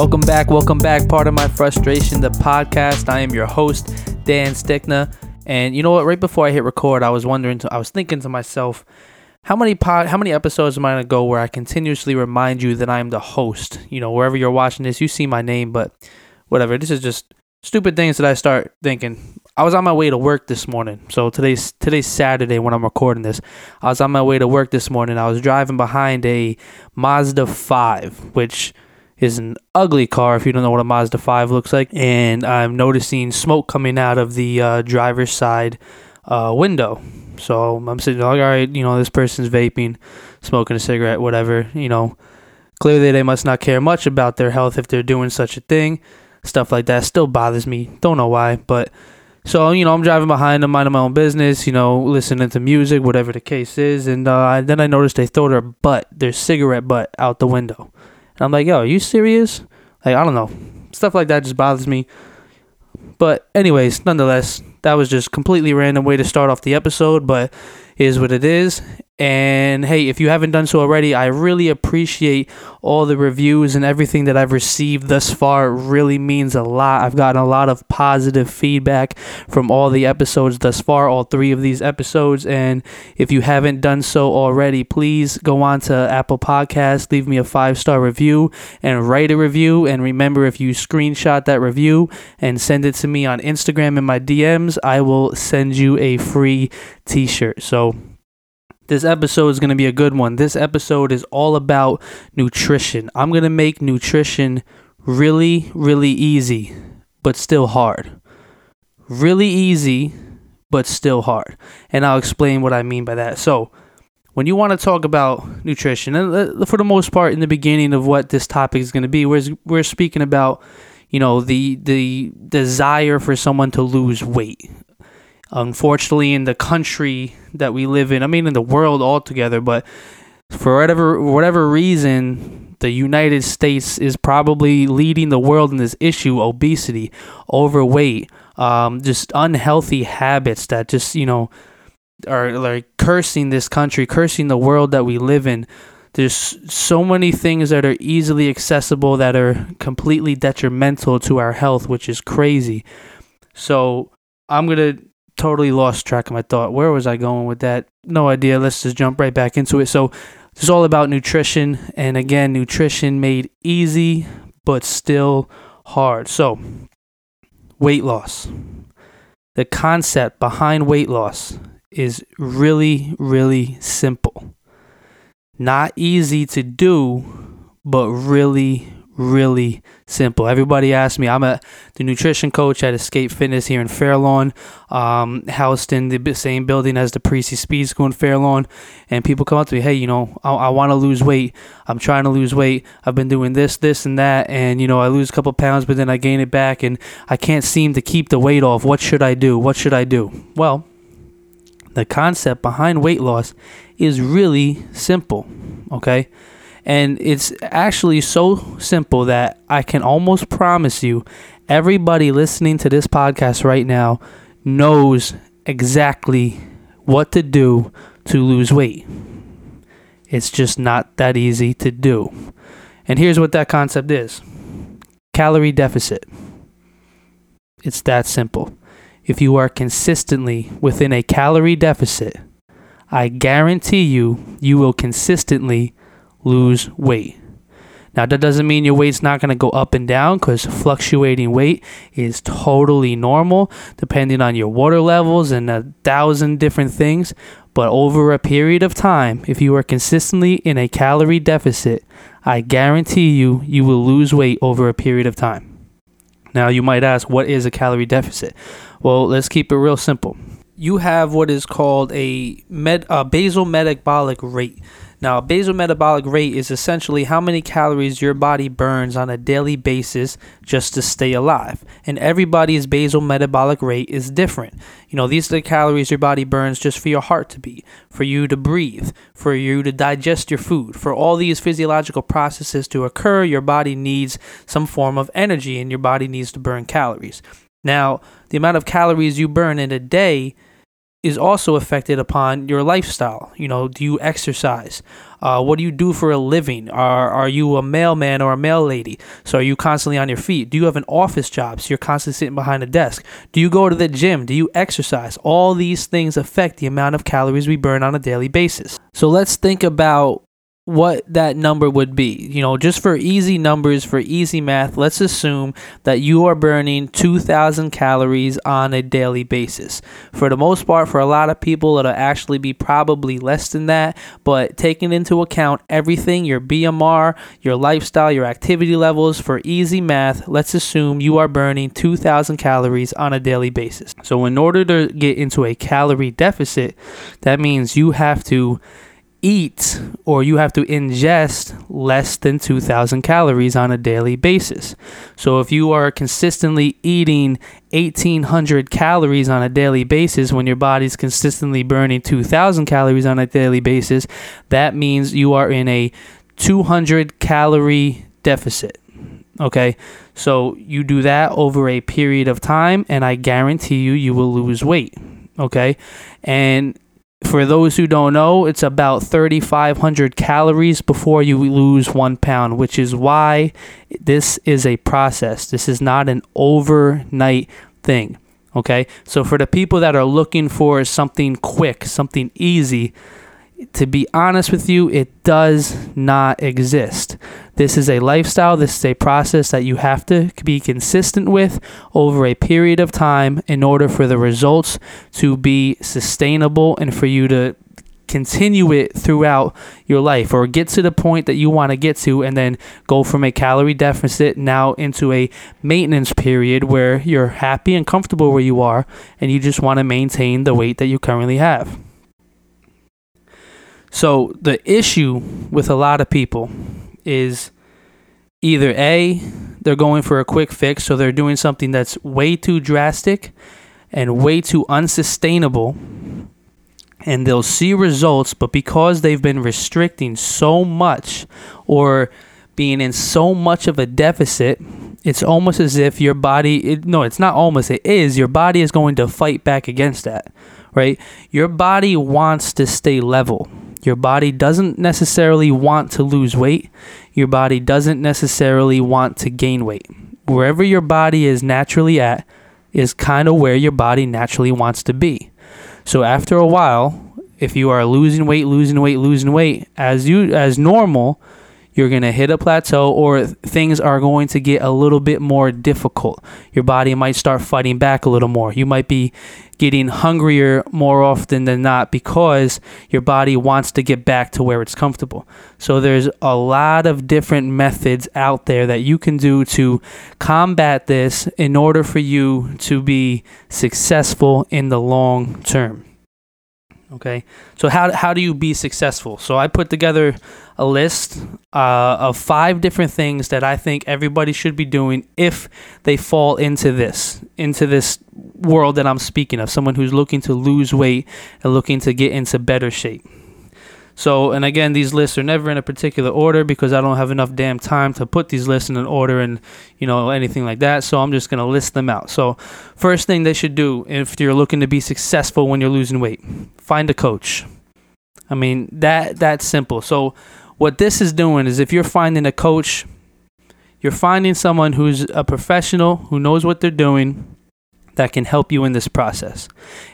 Welcome back, welcome back. Part of my frustration, the podcast. I am your host, Dan Stickner. And you know what? Right before I hit record, I was wondering, I was thinking to myself, how many pod, how many episodes am I gonna go where I continuously remind you that I am the host? You know, wherever you're watching this, you see my name, but whatever. This is just stupid things that I start thinking. I was on my way to work this morning. So today's today's Saturday when I'm recording this. I was on my way to work this morning. I was driving behind a Mazda 5, which is an ugly car if you don't know what a Mazda 5 looks like. And I'm noticing smoke coming out of the uh, driver's side uh, window. So I'm sitting like, all right, you know, this person's vaping, smoking a cigarette, whatever. You know, clearly they must not care much about their health if they're doing such a thing. Stuff like that still bothers me. Don't know why, but so you know, I'm driving behind them, minding my own business. You know, listening to music, whatever the case is, and uh, then I noticed they throw their butt, their cigarette butt, out the window. I'm like, yo, are you serious? Like, I don't know. Stuff like that just bothers me. But, anyways, nonetheless, that was just completely random way to start off the episode, but is what it is. And hey, if you haven't done so already, I really appreciate all the reviews and everything that I've received thus far. It really means a lot. I've gotten a lot of positive feedback from all the episodes thus far, all three of these episodes. And if you haven't done so already, please go on to Apple Podcasts, leave me a five star review, and write a review. And remember, if you screenshot that review and send it to me on Instagram in my DMs, I will send you a free t shirt. So, this episode is going to be a good one. This episode is all about nutrition. I'm going to make nutrition really, really easy, but still hard. Really easy, but still hard. And I'll explain what I mean by that. So, when you want to talk about nutrition, and uh, for the most part, in the beginning of what this topic is going to be, we're, we're speaking about, you know, the the desire for someone to lose weight unfortunately in the country that we live in i mean in the world altogether but for whatever whatever reason the united states is probably leading the world in this issue obesity overweight um, just unhealthy habits that just you know are like cursing this country cursing the world that we live in. There's so many things that are easily accessible that are completely detrimental to our health which is crazy. So i'm gonna totally lost track of my thought. Where was I going with that? No idea. Let's just jump right back into it. So, it's all about nutrition. And again, nutrition made easy, but still hard. So, weight loss. The concept behind weight loss is really, really simple. Not easy to do, but really, really simple. Everybody asks me. I'm a the nutrition coach at Escape Fitness here in Fairlawn, um, housed in the same building as the Parisi Speed School in Fairlawn. And people come up to me, hey, you know, I, I want to lose weight. I'm trying to lose weight. I've been doing this, this, and that, and you know, I lose a couple pounds, but then I gain it back, and I can't seem to keep the weight off. What should I do? What should I do? Well, the concept behind weight loss is really simple. Okay and it's actually so simple that I can almost promise you everybody listening to this podcast right now knows exactly what to do to lose weight. It's just not that easy to do. And here's what that concept is calorie deficit. It's that simple. If you are consistently within a calorie deficit, I guarantee you, you will consistently lose weight. Now, that doesn't mean your weight's not going to go up and down because fluctuating weight is totally normal depending on your water levels and a thousand different things. But over a period of time, if you are consistently in a calorie deficit, I guarantee you, you will lose weight over a period of time. Now, you might ask, what is a calorie deficit? Well, let's keep it real simple. You have what is called a, med- a basal metabolic rate. Now, basal metabolic rate is essentially how many calories your body burns on a daily basis just to stay alive. And everybody's basal metabolic rate is different. You know, these are the calories your body burns just for your heart to beat, for you to breathe, for you to digest your food. For all these physiological processes to occur, your body needs some form of energy and your body needs to burn calories. Now, the amount of calories you burn in a day is also affected upon your lifestyle. You know, do you exercise? Uh, what do you do for a living? Are are you a mailman or a mail lady? So are you constantly on your feet? Do you have an office job? So you're constantly sitting behind a desk. Do you go to the gym? Do you exercise? All these things affect the amount of calories we burn on a daily basis. So let's think about what that number would be. You know, just for easy numbers, for easy math, let's assume that you are burning 2,000 calories on a daily basis. For the most part, for a lot of people, it'll actually be probably less than that. But taking into account everything your BMR, your lifestyle, your activity levels, for easy math, let's assume you are burning 2,000 calories on a daily basis. So, in order to get into a calorie deficit, that means you have to eat or you have to ingest less than 2000 calories on a daily basis. So if you are consistently eating 1800 calories on a daily basis when your body's consistently burning 2000 calories on a daily basis, that means you are in a 200 calorie deficit. Okay, so you do that over a period of time, and I guarantee you, you will lose weight. Okay, and for those who don't know, it's about 3,500 calories before you lose one pound, which is why this is a process. This is not an overnight thing. Okay, so for the people that are looking for something quick, something easy, to be honest with you, it does not exist. This is a lifestyle, this is a process that you have to be consistent with over a period of time in order for the results to be sustainable and for you to continue it throughout your life or get to the point that you want to get to and then go from a calorie deficit now into a maintenance period where you're happy and comfortable where you are and you just want to maintain the weight that you currently have. So the issue with a lot of people is either A, they're going for a quick fix, so they're doing something that's way too drastic and way too unsustainable, and they'll see results, but because they've been restricting so much or being in so much of a deficit, it's almost as if your body, it, no, it's not almost, it is, your body is going to fight back against that, right? Your body wants to stay level your body doesn't necessarily want to lose weight. Your body doesn't necessarily want to gain weight. Wherever your body is naturally at is kind of where your body naturally wants to be. So after a while, if you are losing weight, losing weight, losing weight as you as normal, you're going to hit a plateau or things are going to get a little bit more difficult. Your body might start fighting back a little more. You might be getting hungrier more often than not because your body wants to get back to where it's comfortable. So there's a lot of different methods out there that you can do to combat this in order for you to be successful in the long term. Okay, so how, how do you be successful? So I put together a list uh, of five different things that I think everybody should be doing if they fall into this, into this world that I'm speaking of, someone who's looking to lose weight and looking to get into better shape. So, and again, these lists are never in a particular order because I don't have enough damn time to put these lists in an order and, you know, anything like that. So I'm just going to list them out. So, first thing they should do if you're looking to be successful when you're losing weight, find a coach. I mean, that that's simple. So, what this is doing is if you're finding a coach, you're finding someone who's a professional, who knows what they're doing, that can help you in this process.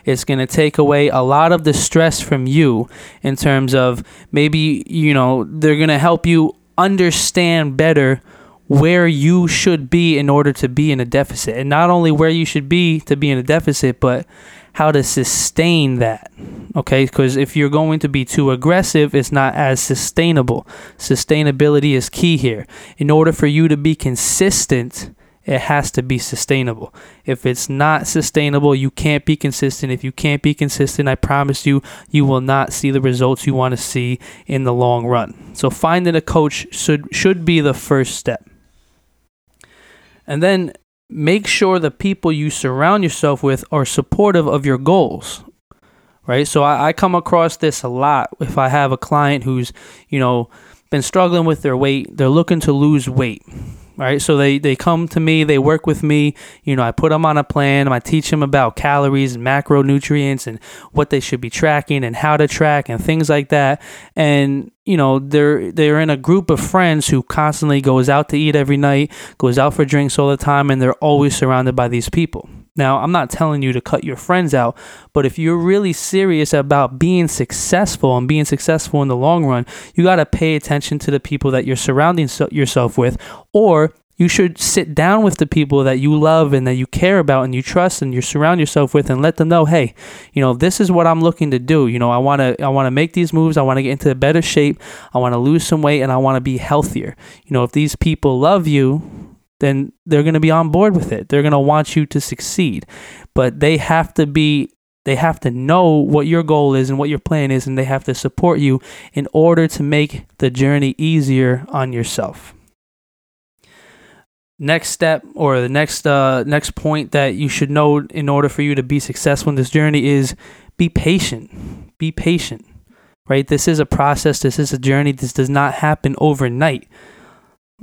It's going to take away a lot of the stress from you in terms of maybe, you know, they're going to help you understand better where you should be in order to be in a deficit. And not only where you should be to be in a deficit, but how to sustain that. Okay, because if you're going to be too aggressive, it's not as sustainable. Sustainability is key here. In order for you to be consistent, it has to be sustainable. If it's not sustainable, you can't be consistent. If you can't be consistent, I promise you, you will not see the results you want to see in the long run. So finding a coach should should be the first step. And then make sure the people you surround yourself with are supportive of your goals. Right? So I, I come across this a lot if I have a client who's, you know, been struggling with their weight, they're looking to lose weight right? So they they come to me, they work with me. You know, I put them on a plan. I teach them about calories and macronutrients and what they should be tracking and how to track and things like that. And you know, they're they're in a group of friends who constantly goes out to eat every night, goes out for drinks all the time, and they're always surrounded by these people. Now, I'm not telling you to cut your friends out, but if you're really serious about being successful and being successful in the long run, you got to pay attention to the people that you're surrounding yourself with, or you should sit down with the people that you love and that you care about and you trust and you surround yourself with and let them know, hey, you know, this is what I'm looking to do. You know, I want to I want to make these moves. I want to get into better shape. I want to lose some weight and I want to be healthier. You know, if these people love you, then they're going to be on board with it. They're going to want you to succeed. But they have to be they have to know what your goal is and what your plan is and they have to support you in order to make the journey easier on yourself. Next step or the next uh next point that you should know in order for you to be successful in this journey is be patient. Be patient. Right? This is a process, this is a journey. This does not happen overnight.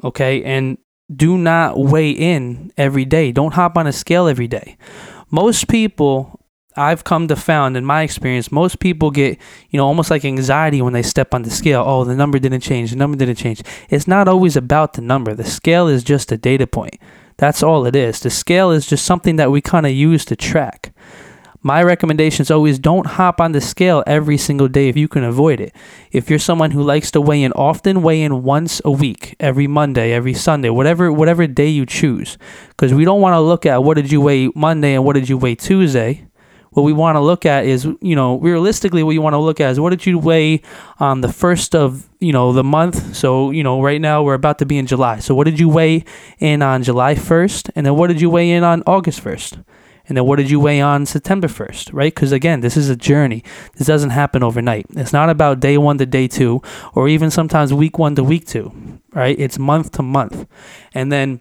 Okay? And do not weigh in every day. Don't hop on a scale every day. Most people I've come to found in my experience, most people get, you know, almost like anxiety when they step on the scale. Oh, the number didn't change. The number didn't change. It's not always about the number. The scale is just a data point. That's all it is. The scale is just something that we kind of use to track my recommendation is always don't hop on the scale every single day if you can avoid it. If you're someone who likes to weigh in often, weigh in once a week, every Monday, every Sunday, whatever whatever day you choose. Because we don't want to look at what did you weigh Monday and what did you weigh Tuesday. What we want to look at is, you know, realistically, what you want to look at is what did you weigh on the first of, you know, the month. So, you know, right now we're about to be in July. So, what did you weigh in on July 1st? And then what did you weigh in on August 1st? And then what did you weigh on September 1st, right? Because again, this is a journey. This doesn't happen overnight. It's not about day one to day two, or even sometimes week one to week two, right? It's month to month. And then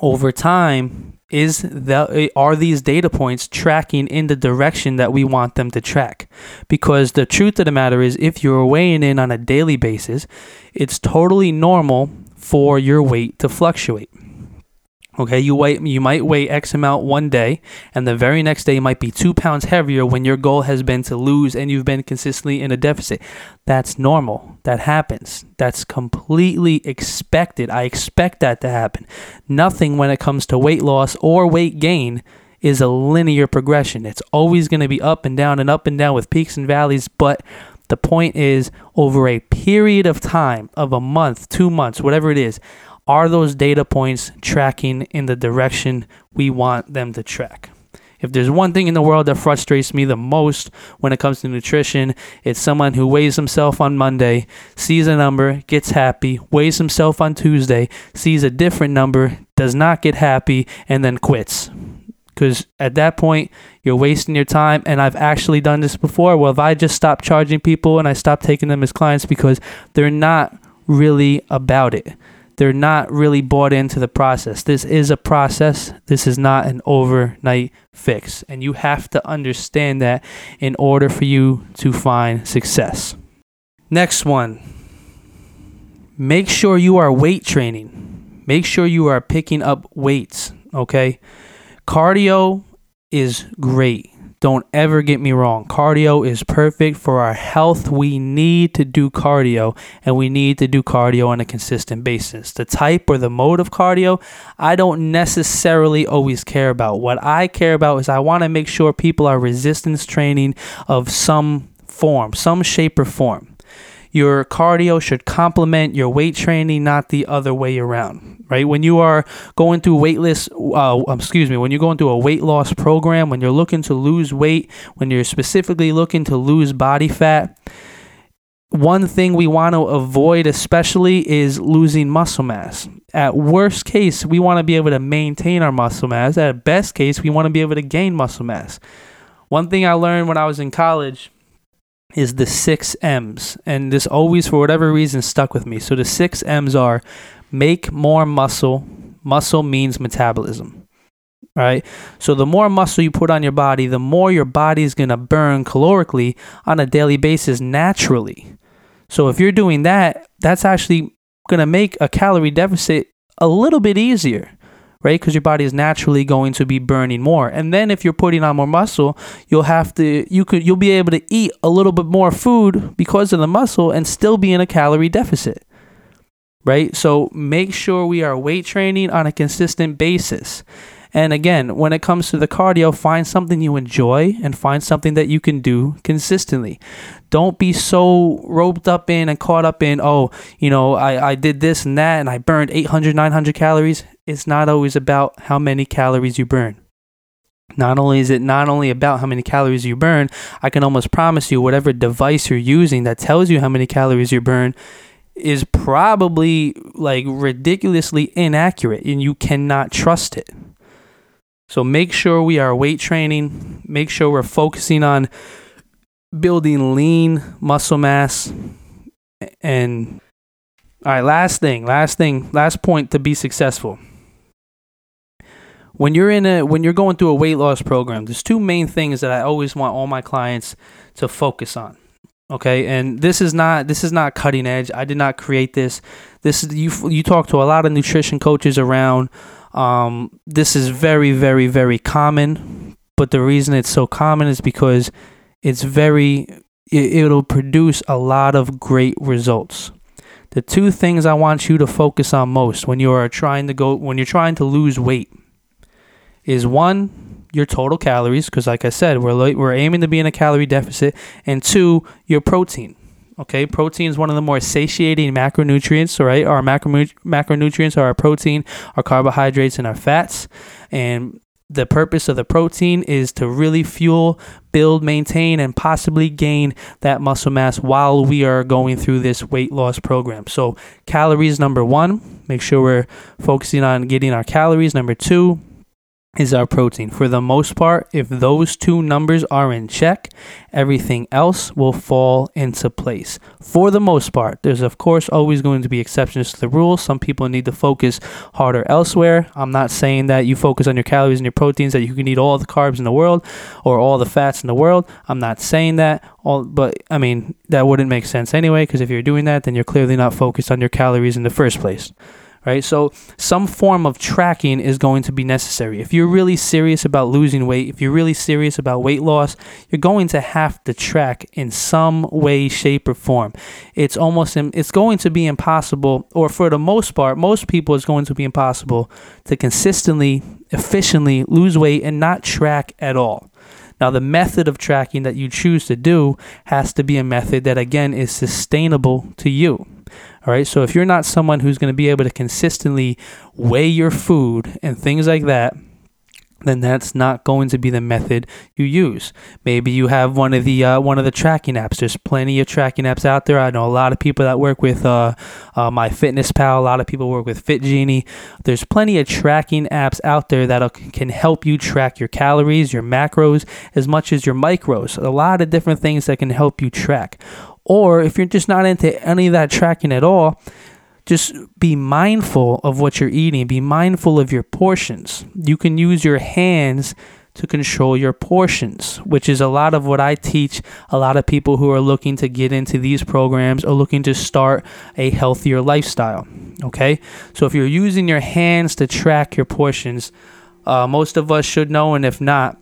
over time, is the are these data points tracking in the direction that we want them to track because the truth of the matter is if you're weighing in on a daily basis it's totally normal for your weight to fluctuate Okay, you weigh you might weigh X amount one day, and the very next day might be two pounds heavier when your goal has been to lose and you've been consistently in a deficit. That's normal. That happens. That's completely expected. I expect that to happen. Nothing when it comes to weight loss or weight gain is a linear progression. It's always going to be up and down and up and down with peaks and valleys, but the point is over a period of time of a month, 2 months, whatever it is, are those data points tracking in the direction we want them to track? If there's one thing in the world that frustrates me the most when it comes to nutrition, it's someone who weighs himself on Monday, sees a number, gets happy, weighs himself on Tuesday, sees a different number, does not get happy, and then quits. Because at that point, you're wasting your time. And I've actually done this before. Well, if I just stop charging people and I stop taking them as clients because they're not really about it they're not really bought into the process. This is a process. This is not an overnight fix. And you have to understand that in order for you to find success. Next one make sure you are weight training. Make sure you are picking up weights, okay? Cardio is great. Don't ever get me wrong. Cardio is perfect for our health. We need to do cardio and we need to do cardio on a consistent basis. The type or the mode of cardio, I don't necessarily always care about. What I care about is I want to make sure people are resistance training of some form, some shape or form. Your cardio should complement your weight training, not the other way around, right? When you are going through weightless, uh, um, excuse me, when you're going through a weight loss program, when you're looking to lose weight, when you're specifically looking to lose body fat, one thing we want to avoid especially is losing muscle mass. At worst case, we want to be able to maintain our muscle mass. At best case, we want to be able to gain muscle mass. One thing I learned when I was in college is the six M's. And this always, for whatever reason, stuck with me. So the six M's are make more muscle. Muscle means metabolism. Right? So the more muscle you put on your body, the more your body is going to burn calorically on a daily basis naturally. So if you're doing that, that's actually going to make a calorie deficit a little bit easier right? Because your body is naturally going to be burning more. And then if you're putting on more muscle, you'll have to you could you'll be able to eat a little bit more food because of the muscle and still be in a calorie deficit. Right? So make sure we are weight training on a consistent basis. And again, when it comes to the cardio, find something you enjoy and find something that you can do consistently. Don't be so roped up in and caught up in, oh, you know, I, I did this and that and I burned 800, 900 calories. It's not always about how many calories you burn. Not only is it not only about how many calories you burn, I can almost promise you whatever device you're using that tells you how many calories you burn is probably like ridiculously inaccurate and you cannot trust it. So make sure we are weight training, make sure we're focusing on building lean muscle mass and all right, last thing, last thing, last point to be successful. When you're in a when you're going through a weight loss program, there's two main things that I always want all my clients to focus on. Okay, and this is not this is not cutting edge. I did not create this. This is you you talk to a lot of nutrition coaches around um, this is very, very, very common, but the reason it's so common is because it's very, it, it'll produce a lot of great results. The two things I want you to focus on most when you are trying to go, when you're trying to lose weight, is one, your total calories, because like I said, we're we're aiming to be in a calorie deficit, and two, your protein. Okay, protein is one of the more satiating macronutrients. right? our macro macronutrients are our protein, our carbohydrates, and our fats. And the purpose of the protein is to really fuel, build, maintain, and possibly gain that muscle mass while we are going through this weight loss program. So, calories number one, make sure we're focusing on getting our calories. Number two, is our protein. For the most part, if those two numbers are in check, everything else will fall into place. For the most part, there's of course always going to be exceptions to the rule. Some people need to focus harder elsewhere. I'm not saying that you focus on your calories and your proteins that you can eat all the carbs in the world or all the fats in the world. I'm not saying that. All, but I mean that wouldn't make sense anyway because if you're doing that, then you're clearly not focused on your calories in the first place right? So some form of tracking is going to be necessary. If you're really serious about losing weight, if you're really serious about weight loss, you're going to have to track in some way, shape, or form. It's almost it's going to be impossible, or for the most part, most people it's going to be impossible to consistently, efficiently lose weight and not track at all. Now, the method of tracking that you choose to do has to be a method that, again, is sustainable to you. All right. So if you're not someone who's going to be able to consistently weigh your food and things like that, then that's not going to be the method you use. Maybe you have one of the uh, one of the tracking apps. There's plenty of tracking apps out there. I know a lot of people that work with uh, uh, MyFitnessPal. A lot of people work with FitGenie. There's plenty of tracking apps out there that can help you track your calories, your macros, as much as your micros. A lot of different things that can help you track. Or if you're just not into any of that tracking at all, just be mindful of what you're eating. Be mindful of your portions. You can use your hands to control your portions, which is a lot of what I teach a lot of people who are looking to get into these programs or looking to start a healthier lifestyle. Okay, so if you're using your hands to track your portions, uh, most of us should know, and if not,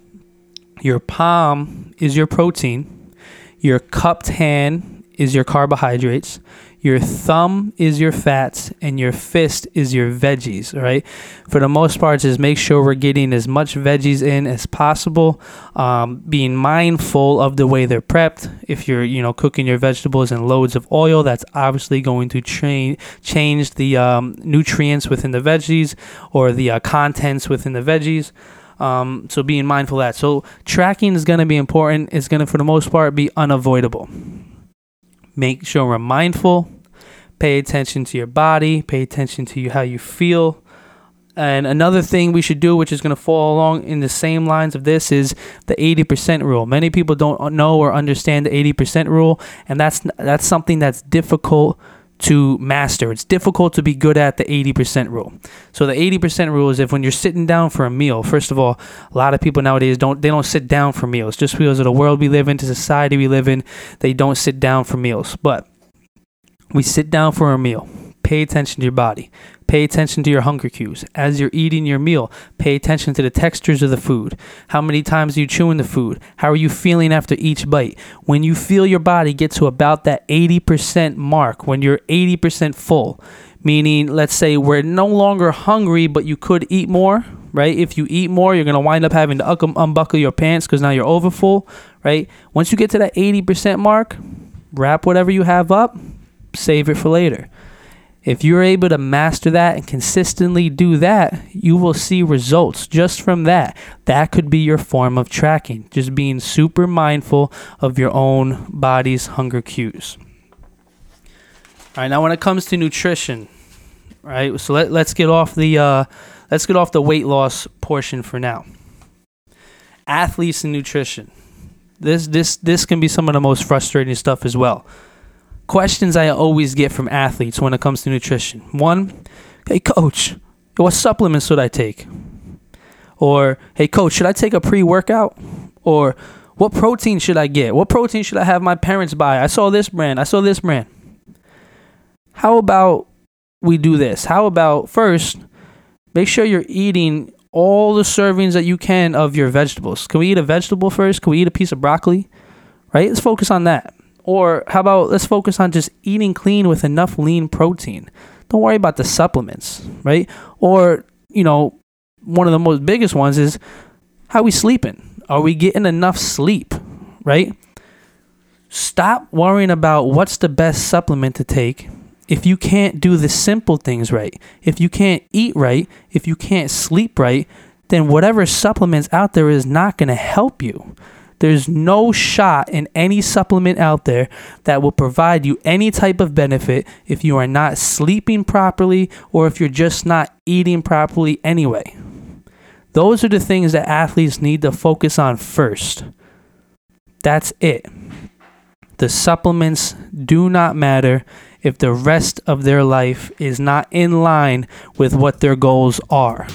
your palm is your protein, your cupped hand is your carbohydrates, your thumb is your fats, and your fist is your veggies, right? For the most part, just make sure we're getting as much veggies in as possible, um, being mindful of the way they're prepped. If you're, you know, cooking your vegetables in loads of oil, that's obviously going to change the um, nutrients within the veggies or the uh, contents within the veggies. Um, so being mindful of that. So tracking is going to be important. It's going to, for the most part, be unavoidable. Make sure we're mindful. Pay attention to your body. Pay attention to you, how you feel. And another thing we should do, which is going to fall along in the same lines of this, is the 80% rule. Many people don't know or understand the 80% rule, and that's that's something that's difficult to master. It's difficult to be good at the 80% rule. So the 80% rule is if when you're sitting down for a meal, first of all, a lot of people nowadays don't they don't sit down for meals just because of the world we live in, the society we live in, they don't sit down for meals. But we sit down for a meal. Pay attention to your body. Pay attention to your hunger cues. As you're eating your meal, pay attention to the textures of the food. How many times are you chewing the food? How are you feeling after each bite? When you feel your body get to about that 80% mark, when you're 80% full, meaning let's say we're no longer hungry, but you could eat more, right? If you eat more, you're going to wind up having to unbuckle your pants because now you're overfull, right? Once you get to that 80% mark, wrap whatever you have up, save it for later. If you're able to master that and consistently do that, you will see results just from that. That could be your form of tracking, just being super mindful of your own body's hunger cues. All right, now when it comes to nutrition, right? So let, let's get off the uh, let's get off the weight loss portion for now. Athletes and nutrition. This this this can be some of the most frustrating stuff as well questions I always get from athletes when it comes to nutrition. One, hey coach, what supplements should I take? Or hey coach, should I take a pre-workout? Or what protein should I get? What protein should I have my parents buy? I saw this brand. I saw this brand. How about we do this? How about first make sure you're eating all the servings that you can of your vegetables. Can we eat a vegetable first? Can we eat a piece of broccoli? Right? Let's focus on that. Or how about let's focus on just eating clean with enough lean protein. Don't worry about the supplements, right? Or, you know, one of the most biggest ones is how we sleeping? Are we getting enough sleep, right? Stop worrying about what's the best supplement to take if you can't do the simple things right. If you can't eat right, if you can't sleep right, then whatever supplements out there is not going to help you. There's no shot in any supplement out there that will provide you any type of benefit if you are not sleeping properly or if you're just not eating properly anyway. Those are the things that athletes need to focus on first. That's it. The supplements do not matter if the rest of their life is not in line with what their goals are.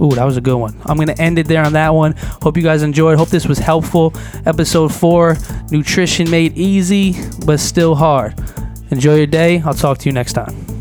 Ooh, that was a good one. I'm going to end it there on that one. Hope you guys enjoyed. Hope this was helpful. Episode 4 Nutrition Made Easy, but still hard. Enjoy your day. I'll talk to you next time.